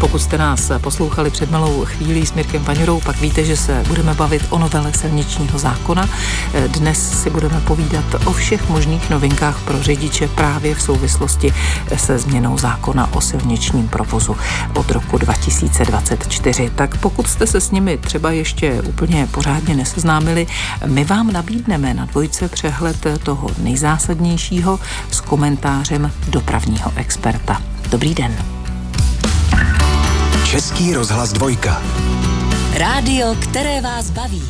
Pokud jste nás poslouchali před malou chvílí s Mirkem Paňurou, pak víte, že se budeme bavit o novele silničního zákona. Dnes si budeme povídat o všech možných novinkách pro řidiče právě v souvislosti se změnou zákona o silničním provozu od roku 2024. Tak pokud jste se s nimi třeba ještě úplně pořádně neseznámili, my vám nabídneme na dvojce přehled toho nejzásadnějšího s komentářem dopravního experta. Dobrý den. Český rozhlas dvojka. Rádio, které vás baví.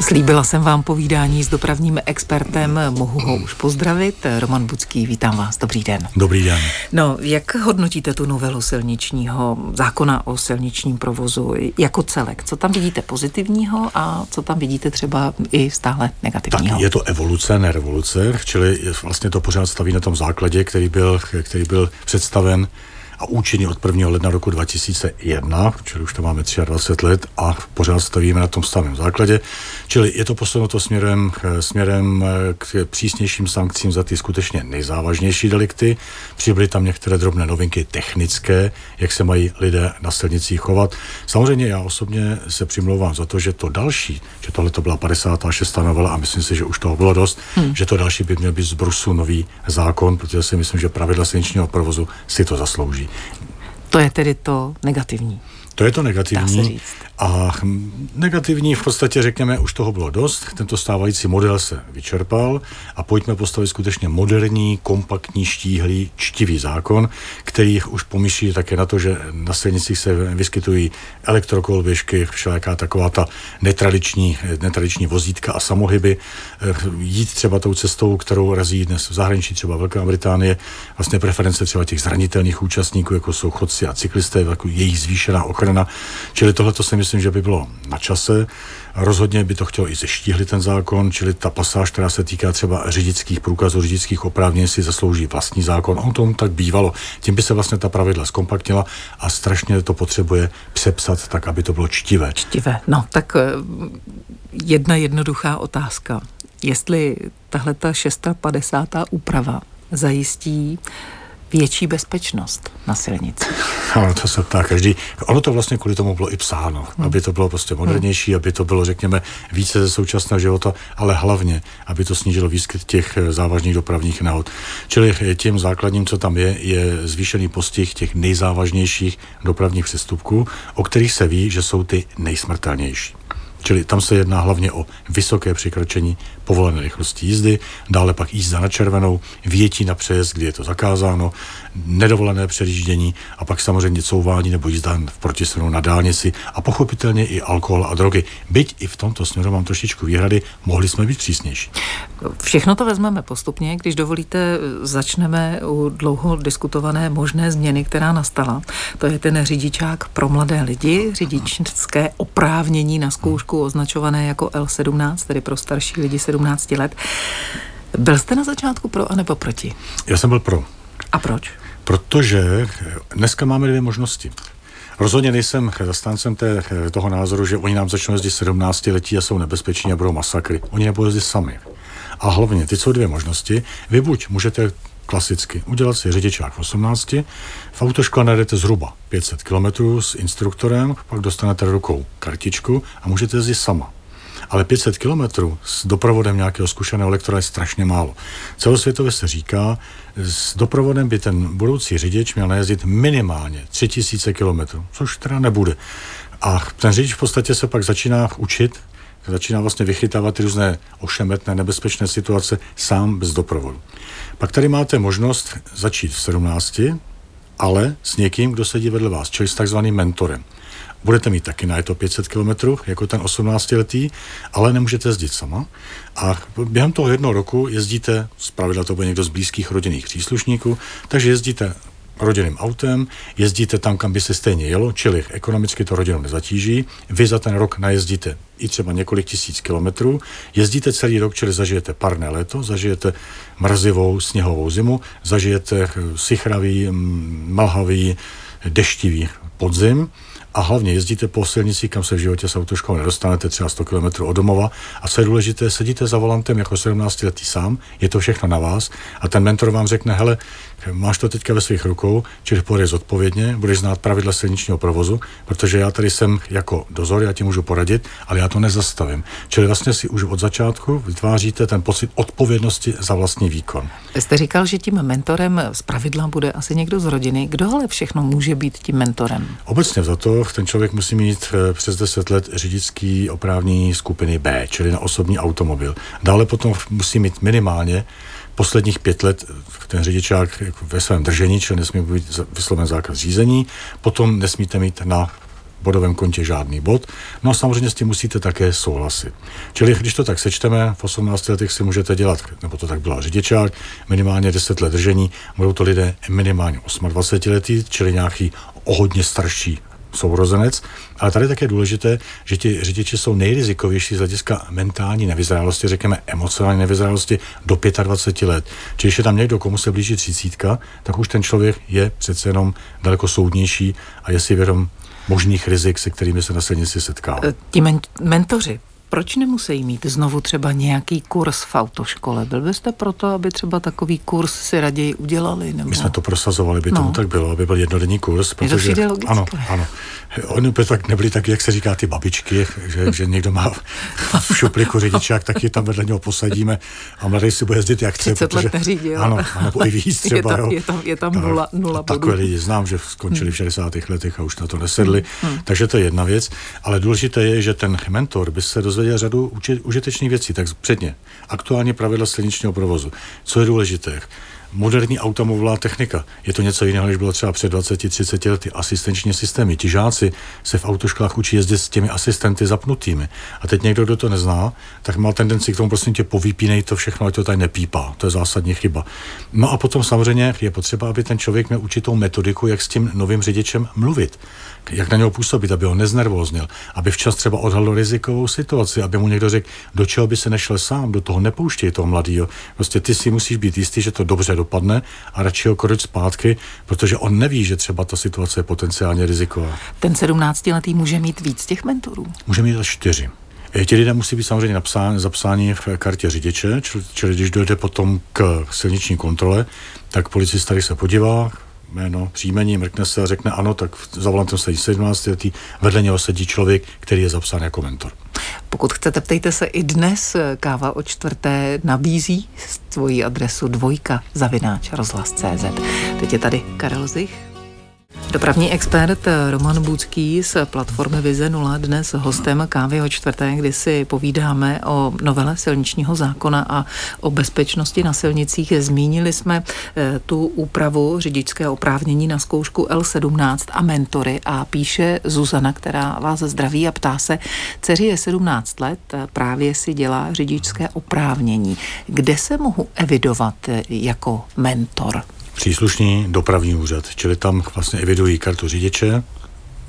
Slíbila jsem vám povídání s dopravním expertem, mohu ho už pozdravit. Roman Bucký, vítám vás, dobrý den. Dobrý den. No, jak hodnotíte tu novelu silničního zákona o silničním provozu jako celek? Co tam vidíte pozitivního a co tam vidíte třeba i stále negativního? Tak je to evoluce, ne revoluce, čili vlastně to pořád staví na tom základě, který byl, který byl představen a účinný od 1. ledna roku 2001, čili už to máme 23 let a pořád stavíme na tom stavém základě. Čili je to posunuto směrem, směrem k přísnějším sankcím za ty skutečně nejzávažnější delikty. Přibyly tam některé drobné novinky technické, jak se mají lidé na silnicích chovat. Samozřejmě já osobně se přimlouvám za to, že to další, že tohle to byla 56. novela a myslím si, že už toho bylo dost, hmm. že to další by měl být z Brusu nový zákon, protože si myslím, že pravidla silničního provozu si to zaslouží. To je tedy to negativní. To je to negativní. A negativní v podstatě řekněme, už toho bylo dost, tento stávající model se vyčerpal a pojďme postavit skutečně moderní, kompaktní, štíhlý, čtivý zákon, který už pomyšlí také na to, že na silnicích se vyskytují elektrokolběžky, všelijaká taková ta netradiční, netradiční vozítka a samohyby. Jít třeba tou cestou, kterou razí dnes v zahraničí, třeba Velká Británie, vlastně preference třeba těch zranitelných účastníků, jako jsou chodci a cyklisté, jako jejich zvýšená ochrana. Čili tohle to se myslím, že by bylo na čase. Rozhodně by to chtělo i zeštíhlit ten zákon, čili ta pasáž, která se týká třeba řidičských průkazů, řidičských oprávnění, si zaslouží vlastní zákon. On tomu tak bývalo. Tím by se vlastně ta pravidla zkompaktnila a strašně to potřebuje přepsat tak, aby to bylo čtivé. Čtivé. No, tak eh, jedna jednoduchá otázka. Jestli tahle ta 650. úprava zajistí větší bezpečnost na silnici. Ano, to se ptá každý. Ono to vlastně kvůli tomu bylo i psáno, hmm. aby to bylo prostě modernější, hmm. aby to bylo, řekněme, více ze současného života, ale hlavně, aby to snížilo výskyt těch eh, závažných dopravních nehod. Čili eh, tím základním, co tam je, je zvýšený postih těch nejzávažnějších dopravních přestupků, o kterých se ví, že jsou ty nejsmrtelnější. Čili tam se jedná hlavně o vysoké překročení povolené rychlosti jízdy, dále pak jízda na červenou, větí na přejezd, kdy je to zakázáno, nedovolené předjíždění a pak samozřejmě couvání nebo jízda v protisměru na dálnici a pochopitelně i alkohol a drogy. Byť i v tomto směru mám trošičku výhrady, mohli jsme být přísnější. Všechno to vezmeme postupně. Když dovolíte, začneme u dlouho diskutované možné změny, která nastala. To je ten řidičák pro mladé lidi, řidičské oprávnění na zkoušku označované jako L17, tedy pro starší lidi 17 let. Byl jste na začátku pro anebo proti? Já jsem byl pro. A proč? Protože dneska máme dvě možnosti. Rozhodně nejsem zastáncem té, toho názoru, že oni nám začnou jezdit 17 letí a jsou nebezpeční a budou masakry. Oni nebudou jezdit sami. A hlavně, ty jsou dvě možnosti. Vy buď můžete klasicky udělat si řidičák v 18, v autoškole najdete zhruba 500 km s instruktorem, pak dostanete rukou kartičku a můžete jezdit sama ale 500 kilometrů s doprovodem nějakého zkušeného lektora je strašně málo. Celosvětově se říká, s doprovodem by ten budoucí řidič měl najezdit minimálně 3000 kilometrů, což teda nebude. A ten řidič v podstatě se pak začíná učit, začíná vlastně vychytávat různé ošemetné, nebezpečné situace sám bez doprovodu. Pak tady máte možnost začít v 17, ale s někým, kdo sedí vedle vás, čili s takzvaným mentorem budete mít taky na to 500 km, jako ten 18-letý, ale nemůžete jezdit sama. A během toho jednoho roku jezdíte, zpravidla to bude někdo z blízkých rodinných příslušníků, takže jezdíte rodinným autem, jezdíte tam, kam by se stejně jelo, čili ekonomicky to rodinu nezatíží. Vy za ten rok najezdíte i třeba několik tisíc kilometrů, jezdíte celý rok, čili zažijete parné léto, zažijete mrzivou sněhovou zimu, zažijete sichravý, mlhavý, deštivý podzim a hlavně jezdíte po silnici, kam se v životě s autoškou nedostanete, třeba 100 km od domova. A co je důležité, sedíte za volantem jako 17 letý sám, je to všechno na vás a ten mentor vám řekne, hele, máš to teďka ve svých rukou, čili pojedeš zodpovědně, budeš znát pravidla silničního provozu, protože já tady jsem jako dozor, já ti můžu poradit, ale já to nezastavím. Čili vlastně si už od začátku vytváříte ten pocit odpovědnosti za vlastní výkon. Jste říkal, že tím mentorem z pravidla bude asi někdo z rodiny. Kdo ale všechno může být tím mentorem? Obecně za to ten člověk musí mít eh, přes 10 let řidičský oprávnění skupiny B, čili na osobní automobil. Dále potom musí mít minimálně posledních pět let ten řidičák ve svém držení, čili nesmí být vysloven zákaz řízení, potom nesmíte mít na bodovém kontě žádný bod. No a samozřejmě s tím musíte také souhlasit. Čili když to tak sečteme, v 18 letech si můžete dělat, nebo to tak byla řidičák, minimálně 10 let držení, budou to lidé minimálně 28 letý, čili nějaký o hodně starší sourozenec. Ale tady také důležité, že ti řidiči jsou nejrizikovější z hlediska mentální nevyzrálosti, řekněme emocionální nevyzrálosti do 25 let. Čili když je tam někdo, komu se blíží třicítka, tak už ten člověk je přece jenom daleko soudnější a je si vědom možných rizik, se kterými se na silnici setkává. Ti men- mentoři, proč nemusí mít znovu třeba nějaký kurz v autoškole? Byl byste proto, aby třeba takový kurz si raději udělali? Nebo... My jsme to prosazovali, by no. tomu tak bylo, aby byl jednodenní kurz. Protože, to ano, ano. Oni by tak nebyli tak, jak se říká, ty babičky, že, že někdo má v šupliku řidičák, taky tam vedle něho posadíme a mladý si bude jezdit jak chce. 30 protože, let neřídil. Ano, nebo i víc třeba. Je tam, je tam, je tam nula, nula Takové lidi znám, že skončili v 60. Hmm. letech a už na to nesedli. Hmm. hmm. Takže to je jedna věc. Ale důležité je, že ten mentor by se dozvěděl řadu užitečných věcí. Tak předně, aktuálně pravidla silničního provozu. Co je důležité? Moderní automobilová technika. Je to něco jiného, než bylo třeba před 20-30 lety. Asistenční systémy. Ti žáci se v autoškolách učí jezdit s těmi asistenty zapnutými. A teď někdo, kdo to nezná, tak má tendenci k tomu prostě tě povypínej to všechno, ať to tady nepípá. To je zásadní chyba. No a potom samozřejmě je potřeba, aby ten člověk měl určitou metodiku, jak s tím novým řidičem mluvit jak na něho působit, aby ho neznervoznil, aby včas třeba odhalil rizikovou situaci, aby mu někdo řekl, do čeho by se nešel sám, do toho nepouštěj toho mladého. Prostě ty si musíš být jistý, že to dobře dopadne a radši ho koroč zpátky, protože on neví, že třeba ta situace je potenciálně riziková. Ten 17-letý může mít víc těch mentorů? Může mít až čtyři. Eh, ti lidé musí být samozřejmě napsán, zapsáni v kartě řidiče, čili, čili když dojde potom k silniční kontrole, tak policista, když se podívá, jméno, příjmení, mrkne se a řekne ano, tak za volantem sedí 17 letý, vedle něho sedí člověk, který je zapsán jako mentor. Pokud chcete, ptejte se i dnes. Káva o čtvrté nabízí svoji adresu dvojka zavináč rozhlas.cz. Teď je tady Karel Zich. Dopravní expert Roman Bůcký z platformy Vize 0 dnes hostem kávy o čtvrté, kdy si povídáme o novele silničního zákona a o bezpečnosti na silnicích. Zmínili jsme eh, tu úpravu řidičské oprávnění na zkoušku L17 a mentory a píše Zuzana, která vás zdraví a ptá se, dceři je 17 let, právě si dělá řidičské oprávnění. Kde se mohu evidovat eh, jako mentor? Příslušný dopravní úřad, čili tam vlastně evidují kartu řidiče,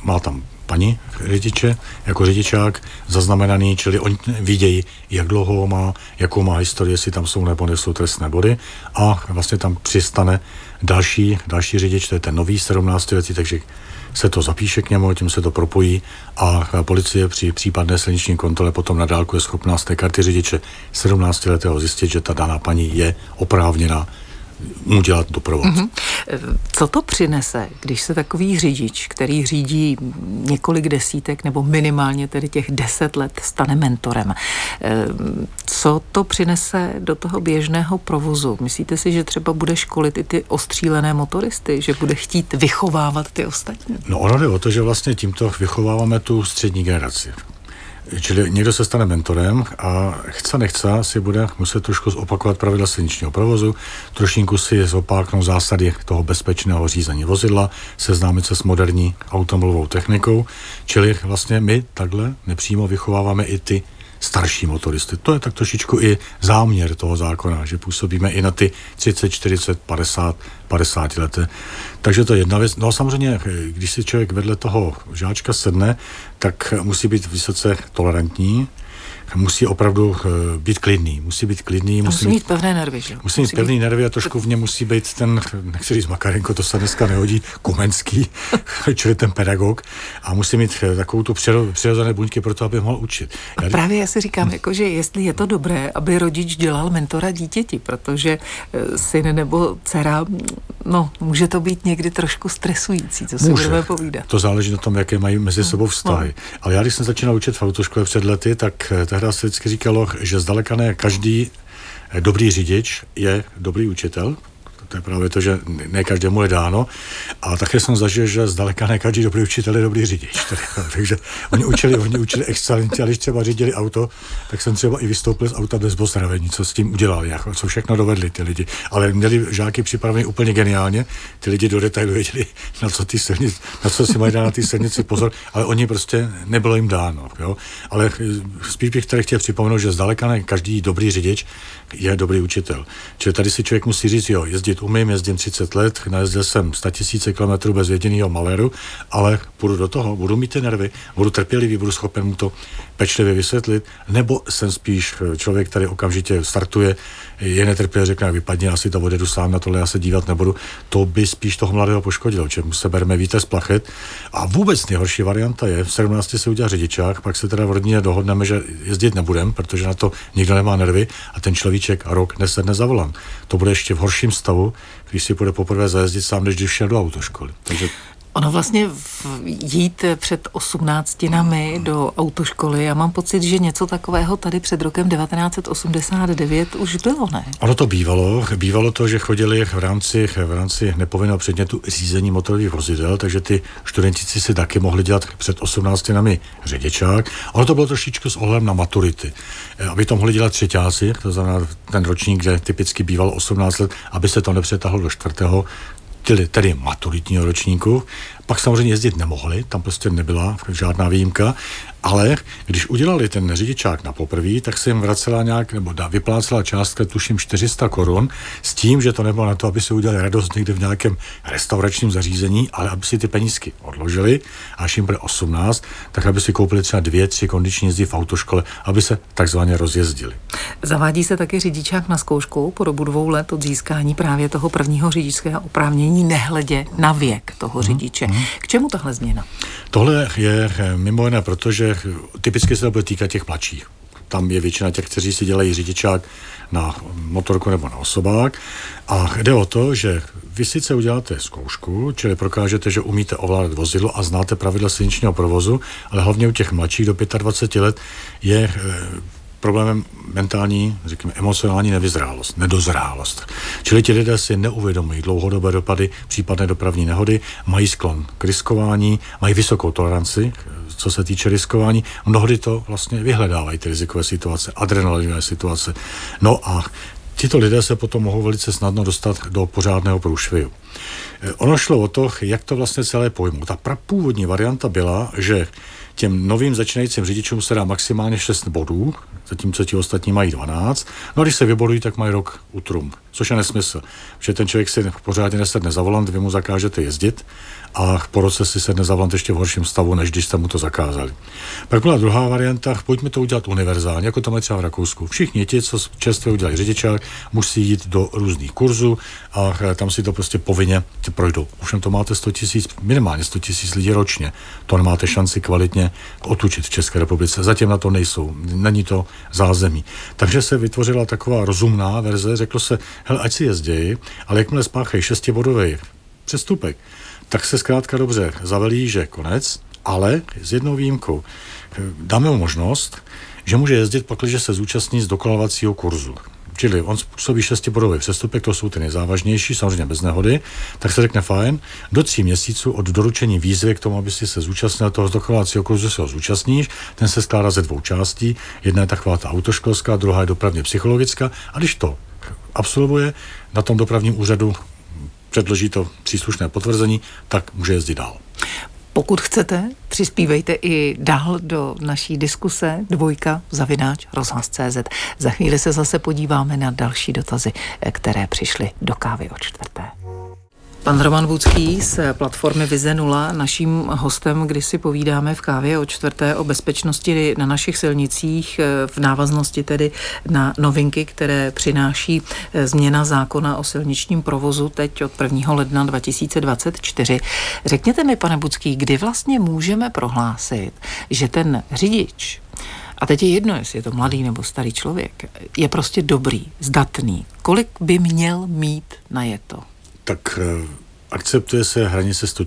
má tam paní řidiče jako řidičák zaznamenaný, čili oni vidějí, jak dlouho ho má, jakou má historii, jestli tam jsou nebo nejsou trestné body. A vlastně tam přistane další, další řidič, to je ten nový 17 letý, takže se to zapíše k němu, tím se to propojí a policie při případné silniční kontrole potom na dálku je schopná z té karty řidiče 17 letého zjistit, že ta daná paní je oprávněna mu dělat doprovod. Mm-hmm. Co to přinese, když se takový řidič, který řídí několik desítek nebo minimálně tedy těch deset let, stane mentorem? Eh, co to přinese do toho běžného provozu? Myslíte si, že třeba bude školit i ty ostřílené motoristy, že bude chtít vychovávat ty ostatní? No ono jde o to, že vlastně tímto vychováváme tu střední generaci. Čili někdo se stane mentorem a chce nechce si bude muset trošku zopakovat pravidla silničního provozu, trošinku si zopáknout zásady toho bezpečného řízení vozidla, seznámit se s moderní automobilovou technikou, čili vlastně my takhle nepřímo vychováváme i ty starší motoristy. To je tak trošičku i záměr toho zákona, že působíme i na ty 30, 40, 50, 50 leté. Takže to je jedna věc. No a samozřejmě, když si člověk vedle toho žáčka sedne, tak musí být vysoce tolerantní, musí opravdu eh, být klidný. Musí být klidný. Musí, musí mít pevné nervy, že? Musí mít pevné nervy a trošku v něm musí být ten, nechci říct Makarenko, to se dneska nehodí, Kumenský, čili ten pedagog a musí mít eh, takovou tu přirozené buňky pro to, aby mohl učit. Já, právě já si říkám, jako, že jestli je to dobré, aby rodič dělal mentora dítěti, protože eh, syn nebo dcera, no, může to být někdy trošku stresující, co si budeme povídat. To záleží na tom, jaké mají mezi no, sebou vztahy. No. Ale já, když jsem začínal učit v autoškole před lety, tak tehdy se vždycky říkalo, že zdaleka ne každý dobrý řidič je dobrý učitel, to je právě to, že ne každému je dáno. A také jsem zažil, že zdaleka ne každý dobrý učitel je dobrý řidič. Takže oni učili, oni učili excelentně, a když třeba řídili auto, tak jsem třeba i vystoupil z auta bez pozdravení, co s tím udělali, jako, co všechno dovedli ty lidi. Ale měli žáky připravený úplně geniálně, ty lidi do detailu věděli, na co, ty silnic, na co si mají dát na ty silnici pozor, ale oni prostě nebylo jim dáno. Jo? Ale spíš bych tady chtěl připomenout, že zdaleka ne každý dobrý řidič je dobrý učitel. Čili tady si člověk musí říct, jo, jezdit umím, jezdím 30 let, najezdil jsem 100 000 kilometrů bez jediného maléru, ale půjdu do toho, budu mít ty nervy, budu trpělivý, budu schopen mu to pečlivě vysvětlit, nebo jsem spíš člověk, který okamžitě startuje, je netrpělivý, řekne, vypadně, asi to odjedu sám, na tohle já se dívat nebudu, to by spíš toho mladého poškodilo, čemu se bereme víte splachet. A vůbec nejhorší varianta je, v 17 se udělá řidičák, pak se teda v rodině dohodneme, že jezdit nebudem, protože na to nikdo nemá nervy a ten človíček rok nesedne za volant. To bude ještě v horším stavu, když si bude poprvé zajezdit sám, než když šel do autoškoly. Takže Ono vlastně jít před osmnáctinami do autoškoly, já mám pocit, že něco takového tady před rokem 1989 už bylo, ne? Ono to bývalo. Bývalo to, že chodili v rámci, v rámci nepovinného předmětu řízení motorových vozidel, takže ty studentici si taky mohli dělat před osmnáctinami řidičák. Ono to bylo trošičku s ohledem na maturity. Aby to mohli dělat třetíáci, to znamená ten ročník, kde typicky bývalo 18 let, aby se to nepřetahlo do čtvrtého, tedy, maturitního ročníku. Pak samozřejmě jezdit nemohli, tam prostě nebyla žádná výjimka ale když udělali ten řidičák na poprví, tak se jim vracela nějak, nebo dá, vyplácela částka, tuším 400 korun, s tím, že to nebylo na to, aby si udělali radost někde v nějakém restauračním zařízení, ale aby si ty penízky odložili, až jim bude 18, tak aby si koupili třeba dvě, tři kondiční jízdy v autoškole, aby se takzvaně rozjezdili. Zavádí se taky řidičák na zkoušku po dobu dvou let od získání právě toho prvního řidičského oprávnění, nehledě na věk toho mhm, řidiče. Hmm. K čemu tahle změna? Tohle je mimo jiné, protože typicky se to bude týkat těch mladších. Tam je většina těch, kteří si dělají řidičák na motorku nebo na osobák. A jde o to, že vy sice uděláte zkoušku, čili prokážete, že umíte ovládat vozidlo a znáte pravidla silničního provozu, ale hlavně u těch mladších do 25 let je eh, problémem mentální, řekněme, emocionální nevyzrálost, nedozrálost. Čili ti lidé si neuvědomují dlouhodobé dopady případné dopravní nehody, mají sklon k riskování, mají vysokou toleranci co se týče riskování. Mnohdy to vlastně vyhledávají ty rizikové situace, adrenalinové situace. No a Tito lidé se potom mohou velice snadno dostat do pořádného průšvihu. Eh, ono šlo o to, jak to vlastně celé pojmu. Ta původní varianta byla, že těm novým začínajícím řidičům se dá maximálně 6 bodů, zatímco ti ostatní mají 12. No a když se vybodují, tak mají rok utrum, což je nesmysl. Že ten člověk si pořádně nesedne za volant, vy mu zakážete jezdit a po roce si sedne za volant ještě v horším stavu, než když jste mu to zakázali. Pak byla druhá varianta, pojďme to udělat univerzálně, jako to mají třeba v Rakousku. Všichni ti, co čerstvě udělají řidičák, musí jít do různých kurzů a tam si to prostě povinně projdou. Už to máte 100 tisíc, minimálně 100 tisíc lidí ročně. To nemáte šanci kvalitně otučit v České republice. Zatím na to nejsou. Není to zázemí. Takže se vytvořila taková rozumná verze, řeklo se, hele, ať si jezdí, ale jakmile spáchají šestibodový přestupek, tak se zkrátka dobře zavelí, že konec, ale s jednou výjimkou. Dáme mu možnost, že může jezdit, pakliže se zúčastní z dokolovacího kurzu. Čili on způsobí šestibodový přestupek, to jsou ty nejzávažnější, samozřejmě bez nehody, tak se řekne fajn, do tří měsíců od doručení výzvy k tomu, aby si se zúčastnil toho dokolovacího kurzu, se ho zúčastníš, ten se skládá ze dvou částí, jedna je taková ta autoškolská, druhá je dopravně psychologická a když to absolvuje na tom dopravním úřadu předloží to příslušné potvrzení, tak může jezdit dál. Pokud chcete, přispívejte i dál do naší diskuse dvojka zavináč rozhlas.cz. Za chvíli se zase podíváme na další dotazy, které přišly do kávy o čtvrté. Pan Roman Vůcký z platformy Vize 0, naším hostem, když si povídáme v kávě o čtvrté o bezpečnosti na našich silnicích v návaznosti tedy na novinky, které přináší změna zákona o silničním provozu teď od 1. ledna 2024. Řekněte mi, pane Bucký, kdy vlastně můžeme prohlásit, že ten řidič, a teď je jedno, jestli je to mladý nebo starý člověk, je prostě dobrý, zdatný. Kolik by měl mít na je to? Tak eh, akceptuje se hranice 100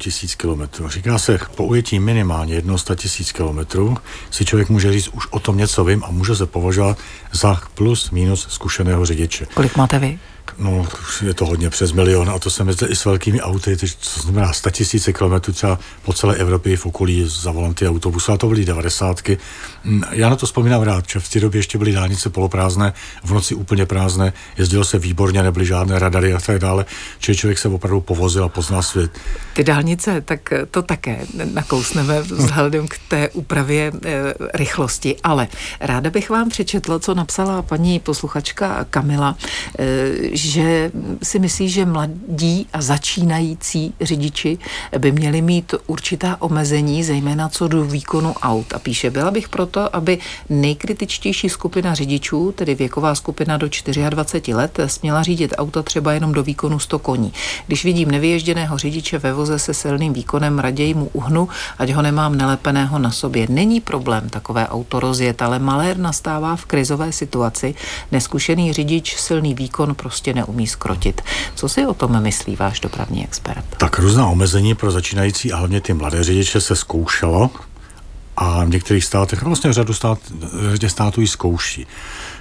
000 km. Říká se, po ujetí minimálně jednou 100 000 km si člověk může říct, už o tom něco vím a může se považovat za plus minus zkušeného řidiče. Kolik máte vy? No, je to hodně přes milion a to jsem jezdil i s velkými auty, to znamená 100 tisíce kilometrů třeba po celé Evropě v okolí za volanty autobusu a to byly devadesátky. Mm, já na to vzpomínám rád, že v té době ještě byly dálnice poloprázdné, v noci úplně prázdné, jezdilo se výborně, nebyly žádné radary a tak dále, čili člověk se opravdu povozil a poznal svět. Ty dálnice, tak to také nakousneme vzhledem k té úpravě e, rychlosti, ale ráda bych vám přečetla, co napsala paní posluchačka Kamila, e, že si myslí, že mladí a začínající řidiči by měli mít určitá omezení, zejména co do výkonu aut. A píše, byla bych proto, aby nejkritičtější skupina řidičů, tedy věková skupina do 24 let, směla řídit auto třeba jenom do výkonu 100 koní. Když vidím nevyježděného řidiče ve voze se silným výkonem, raději mu uhnu, ať ho nemám nelepeného na sobě. Není problém takové auto rozjet, ale malér nastává v krizové situaci. Neskušený řidič silný výkon prostě prostě neumí skrotit. Co si o tom myslí váš dopravní expert? Tak různá omezení pro začínající a hlavně ty mladé řidiče se zkoušelo a v některých státech, vlastně řadu stát, řadě států ji zkouší.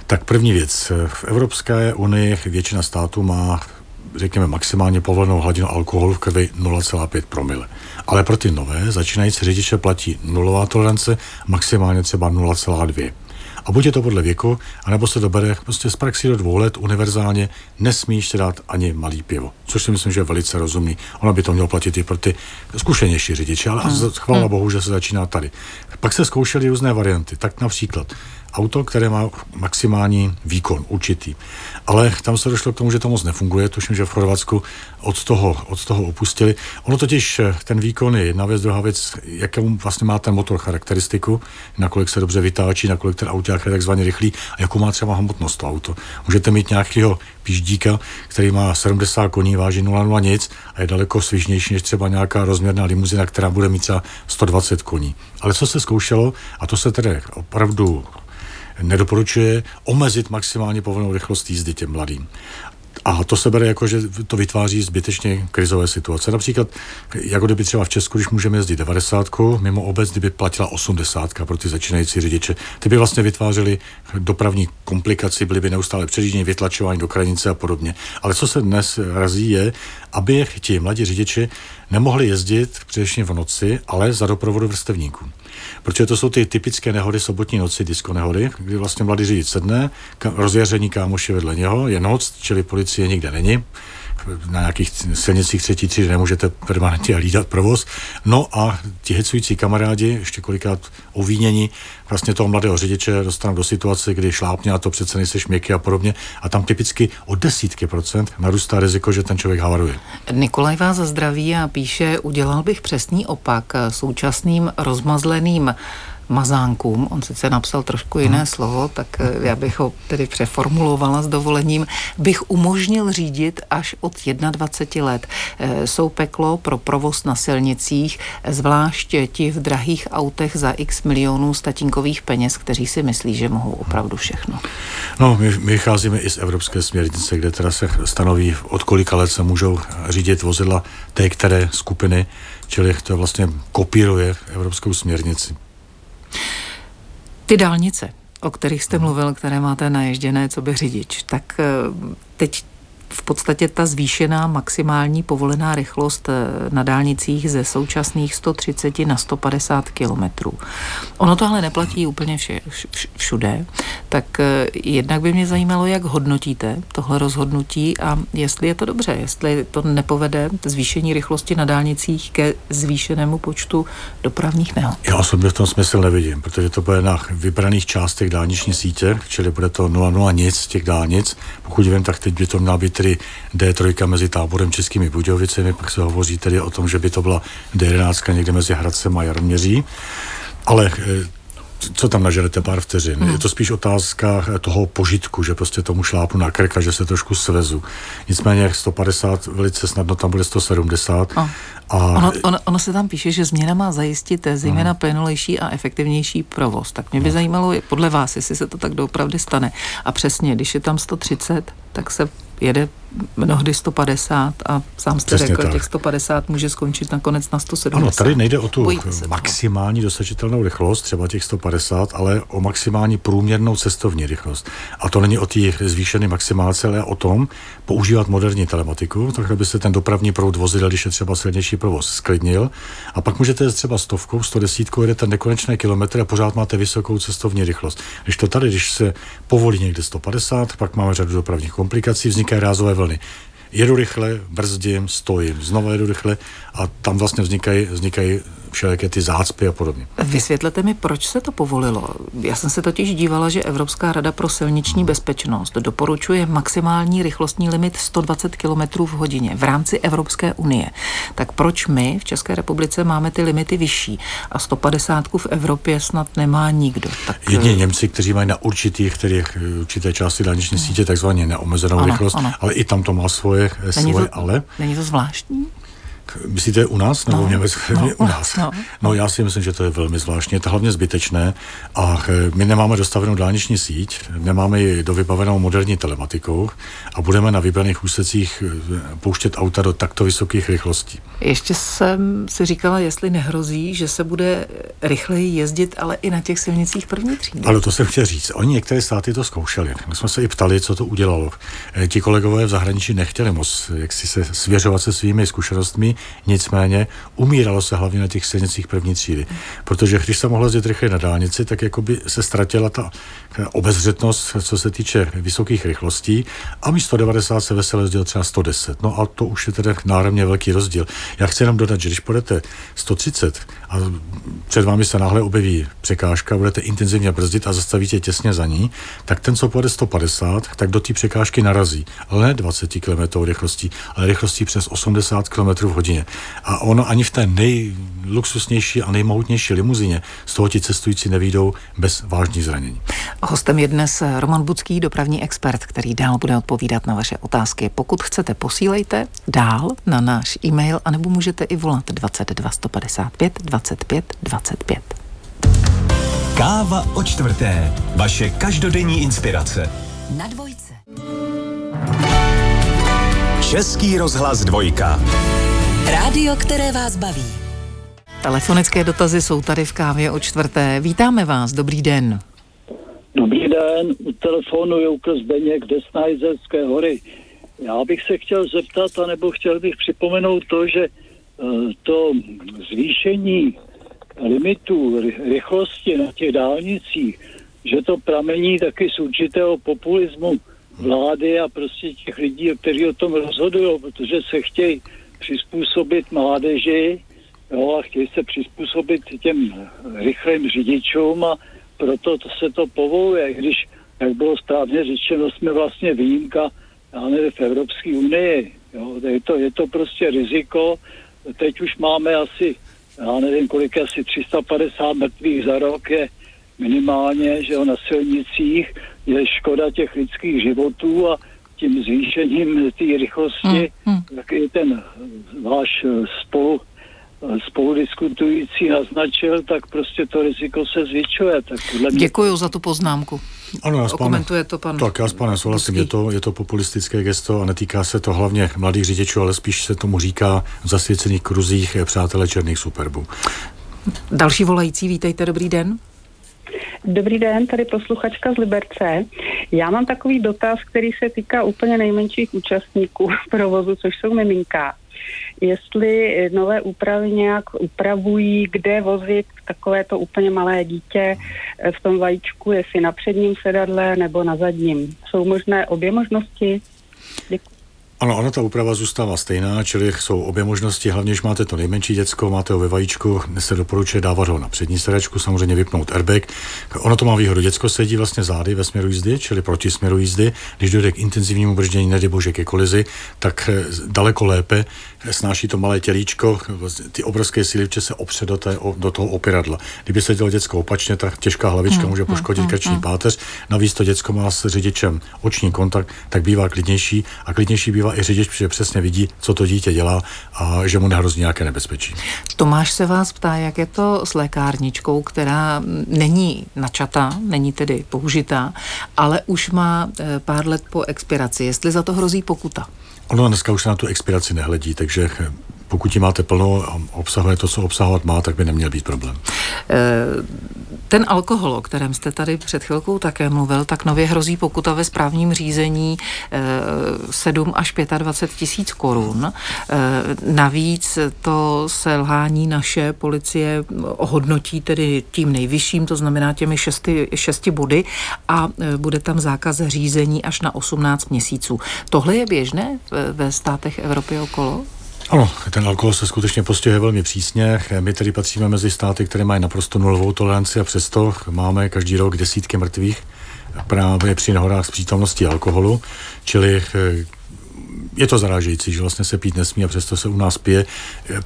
Tak první věc. V Evropské unii většina států má řekněme, maximálně povolenou hladinu alkoholu v krvi 0,5 promile. Ale pro ty nové začínající řidiče platí nulová tolerance, maximálně třeba 0,2. A buď je to podle věku, anebo se dobere prostě z praxi do dvou let univerzálně, nesmíš si dát ani malý pivo. Což si myslím, že je velice rozumný. Ono by to mělo platit i pro ty zkušenější řidiče, ale hmm. chvála hmm. bohu, že se začíná tady. Pak se zkoušely různé varianty. Tak například auto, které má maximální výkon určitý. Ale tam se došlo k tomu, že to moc nefunguje. Tuším, že v Chorvatsku od toho, od toho opustili. Ono totiž, eh, ten výkon je jedna věc, druhá věc, jakou vlastně má ten motor charakteristiku, nakolik se dobře vytáčí, nakolik ten auták je takzvaně rychlý a jakou má třeba hmotnost to auto. Můžete mít nějakého píždíka, který má 70 koní, váží 0,0 nic a je daleko svižnější než třeba nějaká rozměrná limuzina, která bude mít třeba 120 koní. Ale co se zkoušelo, a to se tedy opravdu nedoporučuje omezit maximálně povolenou rychlost jízdy těm mladým. A to se bere jako, že to vytváří zbytečně krizové situace. Například, jako kdyby třeba v Česku, když můžeme jezdit 90, mimo obec, kdyby platila 80 pro ty začínající řidiče, ty by vlastně vytvářely dopravní komplikaci, byly by neustále předjíždění, vytlačování do krajnice a podobně. Ale co se dnes razí je, aby ti mladí řidiči nemohli jezdit především v noci, ale za doprovodu vrstevníků. Protože to jsou ty typické nehody sobotní noci, disko nehody, kdy vlastně mladý řidič sedne, rozjaření kámoši vedle něho, je noc, čili policie nikde není, na nějakých silnicích třetí třídy nemůžete permanentně hlídat provoz. No a ti hecující kamarádi, ještě kolikrát ovínění, vlastně toho mladého řidiče dostanou do situace, kdy šlápně a to přece nejseš měkký a podobně. A tam typicky o desítky procent narůstá riziko, že ten člověk havaruje. Nikolaj vás zdraví a píše, udělal bych přesný opak současným rozmazleným mazánkům. On sice napsal trošku jiné hmm. slovo, tak eh, já bych ho tedy přeformulovala s dovolením. Bych umožnil řídit až od 21 let. Eh, jsou peklo pro provoz na silnicích, zvlášť ti v drahých autech za x milionů statínkových peněz, kteří si myslí, že mohou opravdu všechno. No, my, my vycházíme i z evropské směrnice, kde teda se stanoví, od kolika let se můžou řídit vozidla té které skupiny, čili to vlastně kopíruje evropskou směrnici. Ty dálnice, o kterých jste mluvil, které máte naježděné, co by řidič, tak eh, teď v podstatě ta zvýšená maximální povolená rychlost eh, na dálnicích ze současných 130 na 150 kilometrů. Ono to ale neplatí úplně vše, všude, tak eh, jednak by mě zajímalo, jak hodnotíte tohle rozhodnutí a jestli je to dobře, jestli to nepovede zvýšení rychlosti na dálnicích ke zvýšenému počtu dopravních nehod. Já osobně v tom smysl nevidím, protože to bude na vybraných částech dálniční sítě, čili bude to 0,0 nic těch dálnic. Pokud vím, tak teď by to měla být tedy D3 mezi táborem Českými Budějovicemi, pak se hovoří tedy o tom, že by to byla D11 někde mezi Hradcem a Jarměří. Ale co tam nažerete pár vteřin. Hmm. Je to spíš otázka toho požitku, že prostě tomu šlápu na krk a že se trošku svezu. Nicméně 150 velice snadno tam bude 170. Oh. A... Ono, ono, ono se tam píše, že změna má zajistit zejména hmm. plynulejší a efektivnější provoz. Tak mě by hmm. zajímalo podle vás, jestli se to tak doopravdy stane. A přesně, když je tam 130, tak se är det mnohdy 150 a sám jste Přesně řekl, tak. těch 150 může skončit nakonec na 170. Ano, tady nejde o tu maximální dosažitelnou rychlost, třeba těch 150, ale o maximální průměrnou cestovní rychlost. A to není o té zvýšené maximálce, ale o tom používat moderní telematiku, tak aby se ten dopravní proud vozidel, když je třeba silnější provoz, sklidnil. A pak můžete třeba stovkou, 110, jedete nekonečné kilometry a pořád máte vysokou cestovní rychlost. Když to tady, když se povolí někde 150, pak máme řadu dopravních komplikací, vznikají rázové vlny. Jedu rychle, brzdím, stojím, znovu jedu rychle a tam vlastně vznikají, vznikají všelijaké ty zácpy a podobně. Vysvětlete mi, proč se to povolilo. Já jsem se totiž dívala, že Evropská rada pro silniční bezpečnost doporučuje maximální rychlostní limit 120 km v hodině v rámci Evropské unie. Tak proč my v České republice máme ty limity vyšší a 150 v Evropě snad nemá nikdo? Tak... Jedině Němci, kteří mají na určitých, kterých, určité části dálniční sítě takzvaně neomezenou ano, rychlost, ano. ale i tam to má svoje, není svoje to, ale. Není to zvláštní? Myslíte u nás nebo no, v Německu? No, u nás. No. no já si myslím, že to je velmi zvláštní, je to hlavně zbytečné a eh, my nemáme dostavenou dálniční síť, nemáme ji dovybavenou moderní telematikou a budeme na vybraných úsecích eh, pouštět auta do takto vysokých rychlostí. Ještě jsem si říkala, jestli nehrozí, že se bude rychleji jezdit, ale i na těch silnicích první třídy. Ale to jsem chtěl říct. Oni některé státy to zkoušeli. My jsme se i ptali, co to udělalo. Eh, ti kolegové v zahraničí nechtěli moc jak si se svěřovat se svými zkušenostmi, nicméně umíralo se hlavně na těch silnicích první třídy. Protože když se mohlo jezdit rychle na dálnici, tak jako by se ztratila ta obezřetnost, co se týče vysokých rychlostí a místo 90 se veselé jezdil třeba 110. No a to už je tedy náramně velký rozdíl. Já chci jenom dodat, že když půjdete 130 a před vámi se náhle objeví překážka, budete intenzivně brzdit a zastavíte těsně za ní, tak ten, co pojede 150, tak do té překážky narazí. Ale ne 20 km rychlostí, ale rychlostí přes 80 km v hodině. A ono ani v té nejluxusnější a nejmohutnější limuzině z toho ti cestující nevídou bez vážných zranění. Hostem je dnes Roman Budský, dopravní expert, který dál bude odpovídat na vaše otázky. Pokud chcete, posílejte dál na náš e-mail, anebo můžete i volat 22 155 25 25. Káva o čtvrté. Vaše každodenní inspirace. Na dvojce. Český rozhlas dvojka. Rádio, které vás baví. Telefonické dotazy jsou tady v kávě o čtvrté. Vítáme vás, dobrý den. Dobrý den, u telefonu Jouka Zdeněk, Desnajzerské hory. Já bych se chtěl zeptat, anebo chtěl bych připomenout to, že eh, to zvýšení limitů rychlosti na těch dálnicích, že to pramení taky z určitého populismu vlády a prostě těch lidí, kteří o tom rozhodují, protože se chtějí přizpůsobit mládeži jo, a chtějí se přizpůsobit těm rychlým řidičům a proto to se to povoluje, když, jak bylo správně řečeno, jsme vlastně výjimka, já nevím, v Evropské unii. Jo. Je, to, je to prostě riziko. Teď už máme asi, já nevím, kolik asi 350 mrtvých za rok je minimálně, že jo, na silnicích je škoda těch lidských životů a tím zvýšením té rychlosti, hmm, hmm. tak i ten váš spolu spoludiskutující naznačil, tak prostě to riziko se zvětšuje. Tak mě... Děkuji za tu poznámku. Ano, já Komentuje to pan. Tak já s panem souhlasím, je to, je to populistické gesto a netýká se to hlavně mladých řidičů, ale spíš se tomu říká v zasvěcených kruzích přátelé černých superbů. Další volající, vítejte, dobrý den. Dobrý den, tady posluchačka z Liberce. Já mám takový dotaz, který se týká úplně nejmenších účastníků provozu, což jsou miminka jestli nové úpravy nějak upravují, kde vozit takovéto úplně malé dítě v tom vajíčku, jestli na předním sedadle nebo na zadním. Jsou možné obě možnosti? Děkuji. Ano, ona ta úprava zůstává stejná, čili jsou obě možnosti, hlavně, když máte to nejmenší děcko, máte ho ve vajíčku, se doporučuje dávat ho na přední sedačku, samozřejmě vypnout airbag. Ono to má výhodu, děcko sedí vlastně zády ve směru jízdy, čili proti směru jízdy. Když dojde k intenzivnímu brždění, nedej bože ke kolizi, tak eh, daleko lépe snáší to malé tělíčko, vlastně ty obrovské síly se opře do, té, do toho opiradla. Kdyby se dělo děcko opačně, tak těžká hlavička hmm, může hmm, poškodit hmm, krční páteř. Navíc to děcko má s řidičem oční kontakt, tak bývá klidnější a klidnější bývá i řidič, protože přesně vidí, co to dítě dělá a že mu nehrozí nějaké nebezpečí. Tomáš se vás ptá, jak je to s lékárničkou, která není načatá, není tedy použitá, ale už má eh, pár let po expiraci. Jestli za to hrozí pokuta? Ono dneska už se na tu expiraci nehledí, takže pokud ji máte plno a obsahuje to, co obsahovat má, tak by neměl být problém. Eh, ten alkohol, o kterém jste tady před chvilkou také mluvil, tak nově hrozí pokuta ve správním řízení 7 eh, až 25 tisíc korun. Eh, navíc to selhání naše policie ohodnotí tedy tím nejvyšším, to znamená těmi šesti, šesti body a bude tam zákaz řízení až na 18 měsíců. Tohle je běžné ve státech Evropy okolo? Ano, ten alkohol se skutečně postihuje velmi přísně. My tedy patříme mezi státy, které mají naprosto nulovou toleranci a přesto máme každý rok desítky mrtvých právě při nehodách s přítomností alkoholu, čili eh, je to zarážející, že vlastně se pít nesmí a přesto se u nás pije.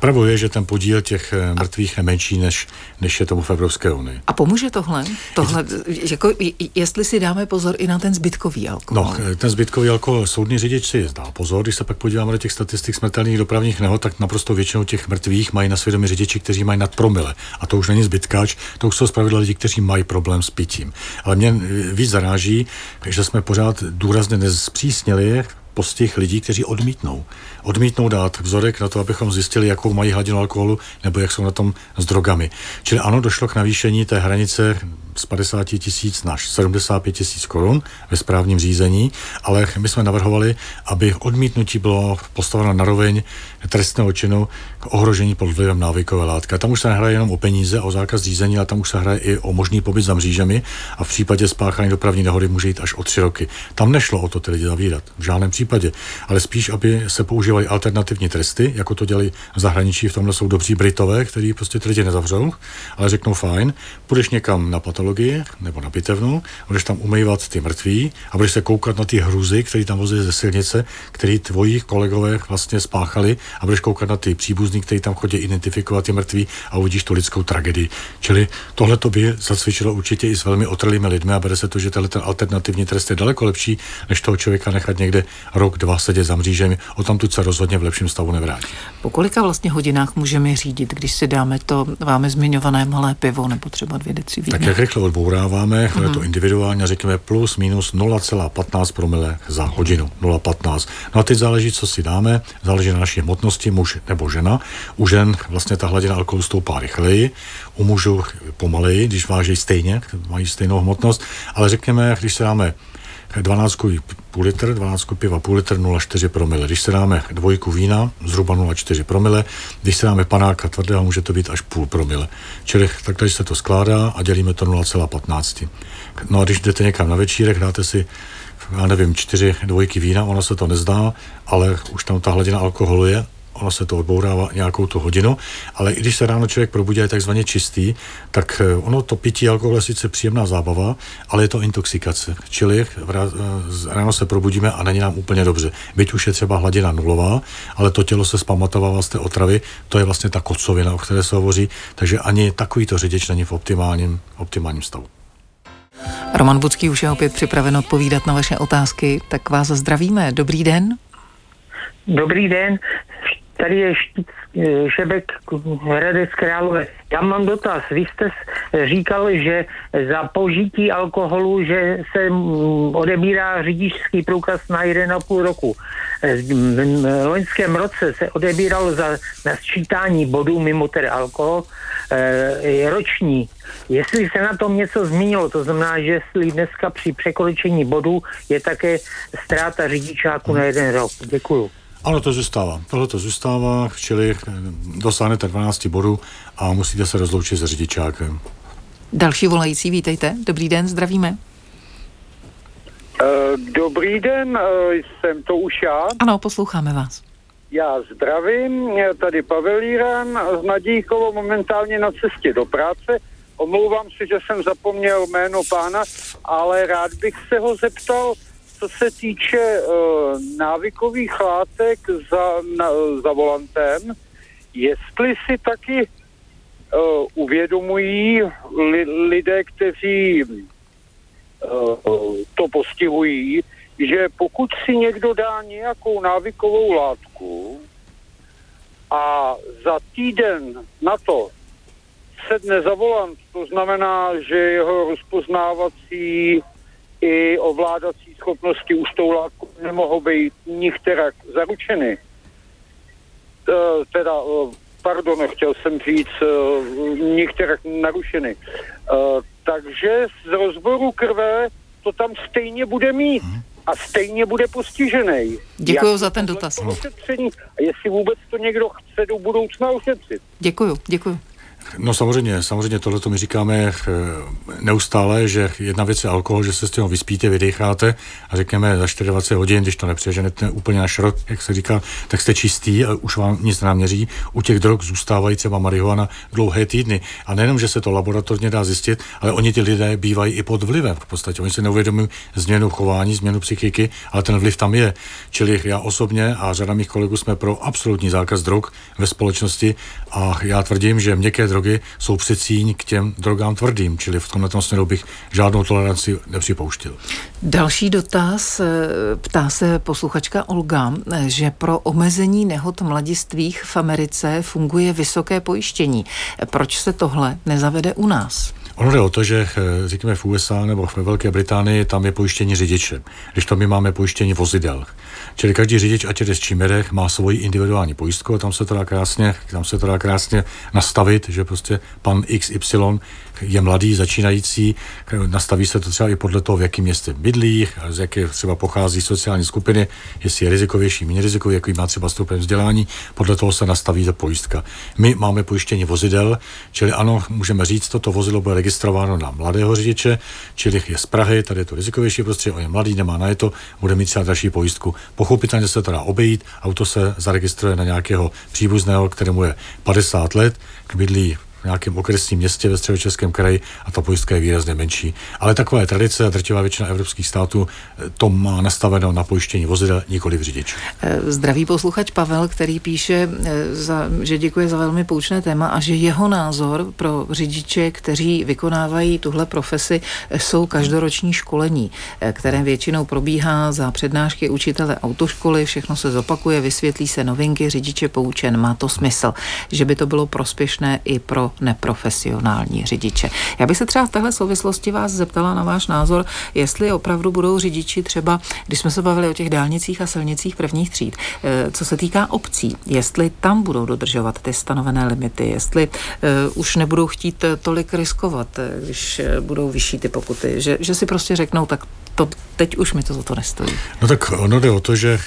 Pravo je, že ten podíl těch eh, mrtvých je menší, než, než je tomu v Evropské unii. A pomůže tohle? tohle jako, jestli si dáme pozor i na ten zbytkový alkohol? No, eh, ten zbytkový alkohol, soudní řidič si dá pozor, když se pak podíváme do těch statistik smrtelných dopravních nehod, tak naprosto většinou těch mrtvých mají na svědomí řidiči, kteří mají nad promile. A to už není zbytkáč, to už jsou zpravidla lidi, kteří mají problém s pitím. Ale mě eh, víc zaráží, že jsme pořád důrazně nezpřísnili postih lidí, kteří odmítnou. Odmítnou dát vzorek na to, abychom zjistili, jakou mají hladinu alkoholu nebo jak jsou na tom s drogami. Čili ano, došlo k navýšení té hranice z 50 tisíc na 75 tisíc korun ve správním řízení, ale my jsme navrhovali, aby odmítnutí bylo postaveno na roveň trestného činu k ohrožení pod vlivem návykové látky. A tam už se nehraje jenom o peníze, o zákaz řízení, ale tam už se hraje i o možný pobyt za mřížemi a v případě spáchání dopravní nehody může jít až o tři roky. Tam nešlo o to lidi zavírat, v žádném případě, ale spíš, aby se používaly alternativní tresty, jako to dělají v zahraničí, v tomhle jsou dobří Britové, kteří prostě ty lidi nezavřou, ale řeknou fajn, půjdeš někam na patologii nebo na pitevnu, budeš tam umývat ty mrtví a budeš se koukat na ty hruzy, které tam vozí ze silnice, které tvoji kolegové vlastně spáchali a budeš koukat na ty příbuzní, kteří tam chodí identifikovat ty mrtví a uvidíš tu lidskou tragedii. Čili tohle to by zacvičilo určitě i s velmi otrlými lidmi a bere se to, že tenhle ten alternativní trest je daleko lepší, než toho člověka nechat někde rok, dva sedět za mřížemi. O tam tu rozhodně v lepším stavu nevrátí. Po kolika vlastně hodinách můžeme řídit, když si dáme to vámi zmiňované malé pivo nebo třeba dvě deci vína? Tak jak rychle odbouráváme, mm-hmm. je to individuálně, řekněme plus minus 0,15 promile za hodinu, 0,15. No a teď záleží, co si dáme, záleží na naší hmotnosti hmotnosti muž nebo žena. U žen vlastně ta hladina alkoholu stoupá rychleji, u mužů pomaleji, když váží stejně, mají stejnou hmotnost, ale řekněme, když se dáme 12 půl litr, 12 piva půl litr 0,4 promile. Když se dáme dvojku vína, zhruba 0,4 promile. Když se dáme panáka tvrdého, může to být až půl promile. Čili takhle se to skládá a dělíme to 0,15. No a když jdete někam na večírek, dáte si já nevím, čtyři dvojky vína, ono se to nezdá, ale už tam ta hladina alkoholu je ono se to odbourává nějakou tu hodinu, ale i když se ráno člověk probudí je takzvaně čistý, tak eh, ono to pití alkohol je sice příjemná zábava, ale je to intoxikace. Čili eh, ráno se probudíme a není nám úplně dobře. Byť už je třeba hladina nulová, ale to tělo se zpamatovává z té otravy, to je vlastně ta kocovina, o které se hovoří, takže ani takovýto řidič není v optimálním, optimálním stavu. Roman Budský už je opět připraven odpovídat na vaše otázky, tak vás zdravíme. Dobrý den. Dobrý den tady je štít, eh, Šebek Hradec Králové. Já mám dotaz. Vy jste říkal, že za požití alkoholu, že se mm, odebírá řidičský průkaz na 1,5 roku. Eh, v loňském roce se odebíral za nasčítání bodů mimo tedy alkohol e, roční. Jestli se na tom něco změnilo, to znamená, že jestli dneska při překročení bodů je také ztráta řidičáku na jeden rok. Děkuju. Ano, to zůstává. Tohle to zůstává, čili eh, dosáhnete 12 bodů a musíte se rozloučit s řidičákem. Další volající, vítejte. Dobrý den, zdravíme. Dobrý den, jsem to už já. Ano, posloucháme vás. Já zdravím, tady Pavel Jíran z Nadějkovo momentálně na cestě do práce. Omlouvám se, že jsem zapomněl jméno pána, ale rád bych se ho zeptal, co se týče uh, návykových látek za, na, za volantem, jestli si taky uh, uvědomují li, lidé, kteří uh, to postihují, že pokud si někdo dá nějakou návykovou látku a za týden na to sedne za volant, to znamená, že jeho rozpoznávací i ovládací schopnosti už tou látkou nemohou být nikterak zaručeny. Teda, pardon, chtěl jsem říct, nikterak narušeny. Takže z rozboru krve to tam stejně bude mít. Hmm a stejně bude postižený. Děkuji za ten dotaz. A jestli vůbec to někdo chce do budoucna ušetřit. Děkuji, děkuji. No samozřejmě, samozřejmě tohle to my říkáme eh, neustále, že jedna věc je alkohol, že se s tím vyspíte, vydecháte a řekněme za 24 hodin, když to nepřeženete úplně na šrot, jak se říká, tak jste čistý a už vám nic neměří. U těch drog zůstávají třeba marihuana dlouhé týdny. A nejenom, že se to laboratorně dá zjistit, ale oni ty lidé bývají i pod vlivem. V podstatě oni si neuvědomují změnu chování, změnu psychiky, ale ten vliv tam je. Čili já osobně a řada mých kolegů jsme pro absolutní zákaz drog ve společnosti a já tvrdím, že měkké drogy jsou přecíň k těm drogám tvrdým, čili v tomhle směru bych žádnou toleranci nepřipouštěl. Další dotaz, eh, ptá se posluchačka Olga, eh, že pro omezení nehod mladistvých v Americe funguje vysoké pojištění. Proč se tohle nezavede u nás? Ono jde o to, že eh, říkáme v USA nebo ve Velké Británii, tam je pojištění řidiče, když to my máme pojištění vozidel. Čili každý řidič, ať jde s čímerech, má svoji individuální pojistku a tam se to dá krásně, tam se to dá krásně nastavit, že prostě pan XY je mladý, začínající, nastaví se to třeba i podle toho, v jakém městě bydlí, z jaké třeba pochází sociální skupiny, jestli je rizikovější, méně rizikový, jaký má třeba stupeň vzdělání, podle toho se nastaví ta pojistka. My máme pojištění vozidel, čili ano, můžeme říct, toto vozidlo bude registrováno na mladého řidiče, čili je z Prahy, tady je to rizikovější prostředí, on je mladý, nemá na to, bude mít třeba další pojistku. Pochopitelně se to dá obejít, auto se zaregistruje na nějakého příbuzného, kterému je 50 let, bydlí nějakém okresním městě ve středočeském kraji a ta pojistka je výrazně menší. Ale taková je tradice a drtivá většina evropských států eh, to má nastaveno na pojištění vozidel, nikoli v řidič. Eh, Zdravý posluchač Pavel, který píše, eh, za, že děkuje za velmi poučné téma a že jeho názor pro řidiče, kteří vykonávají tuhle profesi, jsou každoroční školení, které většinou probíhá za přednášky učitele autoškoly, všechno se zopakuje, vysvětlí se novinky, řidiče poučen, má to smysl, že by to bylo prospěšné i pro neprofesionální řidiče. Já bych se třeba v téhle souvislosti vás zeptala na váš názor, jestli opravdu budou řidiči třeba, když jsme se bavili o těch dálnicích a silnicích prvních tříd, eh, co se týká obcí, jestli tam budou dodržovat ty stanovené limity, jestli uh, už nebudou chtít tolik riskovat, když budou vyšší ty pokuty, že, že si prostě řeknou, tak to, teď už mi to za to nestojí. No tak ono jde o to, že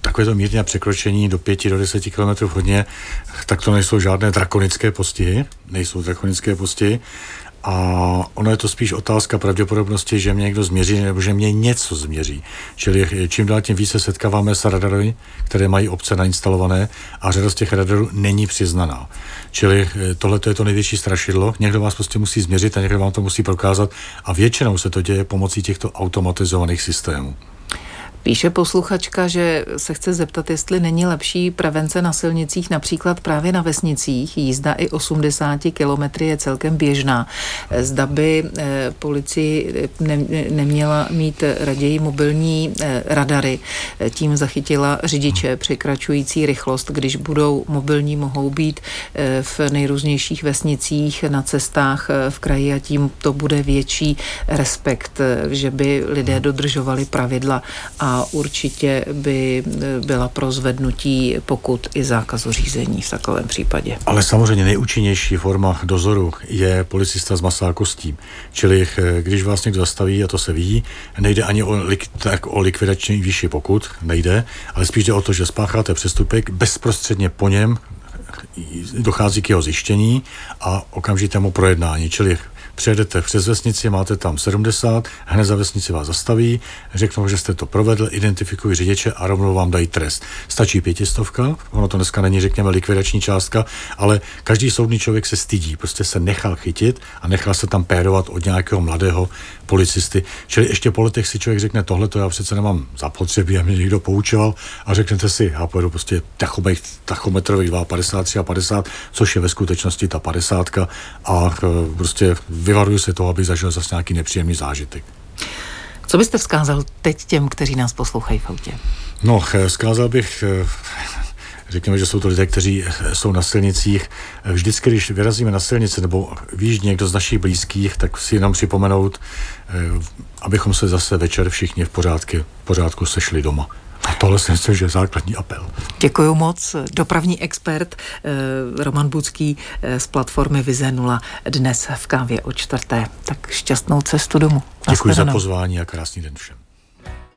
takové to mírné překročení do 5 do 10 km hodně, tak to nejsou žádné drakonické postihy, nejsou drakonické postihy. A ono je to spíš otázka pravděpodobnosti, že mě někdo změří nebo že mě něco změří. Čili čím dál tím více setkáváme se radary, které mají obce nainstalované a řada z těch radarů není přiznaná. Čili eh, tohle je to největší strašidlo. Někdo vás prostě musí změřit a někdo vám to musí prokázat a většinou se to děje pomocí těchto automatizovaných systémů. Píše posluchačka, že se chce zeptat, jestli není lepší prevence na silnicích, například právě na vesnicích. Jízda i 80 km je celkem běžná. Zda by eh, policii eh, ne, neměla mít raději mobilní eh, radary. Tím zachytila řidiče překračující rychlost. Když budou mobilní, mohou být v nejrůznějších vesnicích, na cestách v kraji a tím to bude větší respekt, že by lidé dodržovali pravidla a určitě by e, byla pro zvednutí pokud i zákazu řízení v takovém případě. Ale samozřejmě nejúčinnější forma dozoru je policista s masákostí. Čili e, když vás někdo zastaví, a to se ví, nejde ani o, tak o likvidační výši pokud, nejde, ale spíš jde o to, že spácháte přestupek, bezprostředně po něm dochází k jeho zjištění a okamžitému projednání. Čili Přijedete přes vesnici, máte tam 70, hned za vesnici vás zastaví, řeknou, že jste to provedl, identifikují řidiče a rovnou vám dají trest. Stačí pětistovka, ono to dneska není, řekněme, likvidační částka, ale každý soudný člověk se stydí, prostě se nechal chytit a nechal se tam pérovat od nějakého mladého policisty. Čili ještě po letech si člověk řekne, tohle to já přece nemám zapotřebí a mě někdo poučoval a řeknete si, já pojedu prostě tachometrových 53 a 50, což je ve skutečnosti ta 50 a e, prostě vyvaruju se toho, aby zažil zase nějaký nepříjemný zážitek. Co byste vzkázal teď těm, kteří nás poslouchají v autě? No, e, vzkázal bych e, řekněme, že jsou to lidé, kteří jsou na silnicích. Vždycky, když vyrazíme na silnici nebo víš někdo z našich blízkých, tak si jenom připomenout, abychom se zase večer všichni v pořádku, v pořádku sešli doma. A tohle si myslím, že je základní apel. Děkuji moc. Dopravní expert eh, Roman Bucký eh, z platformy Vize 0 dnes v kávě o čtvrté. Tak šťastnou cestu domů. Děkuji za pozvání a krásný den všem.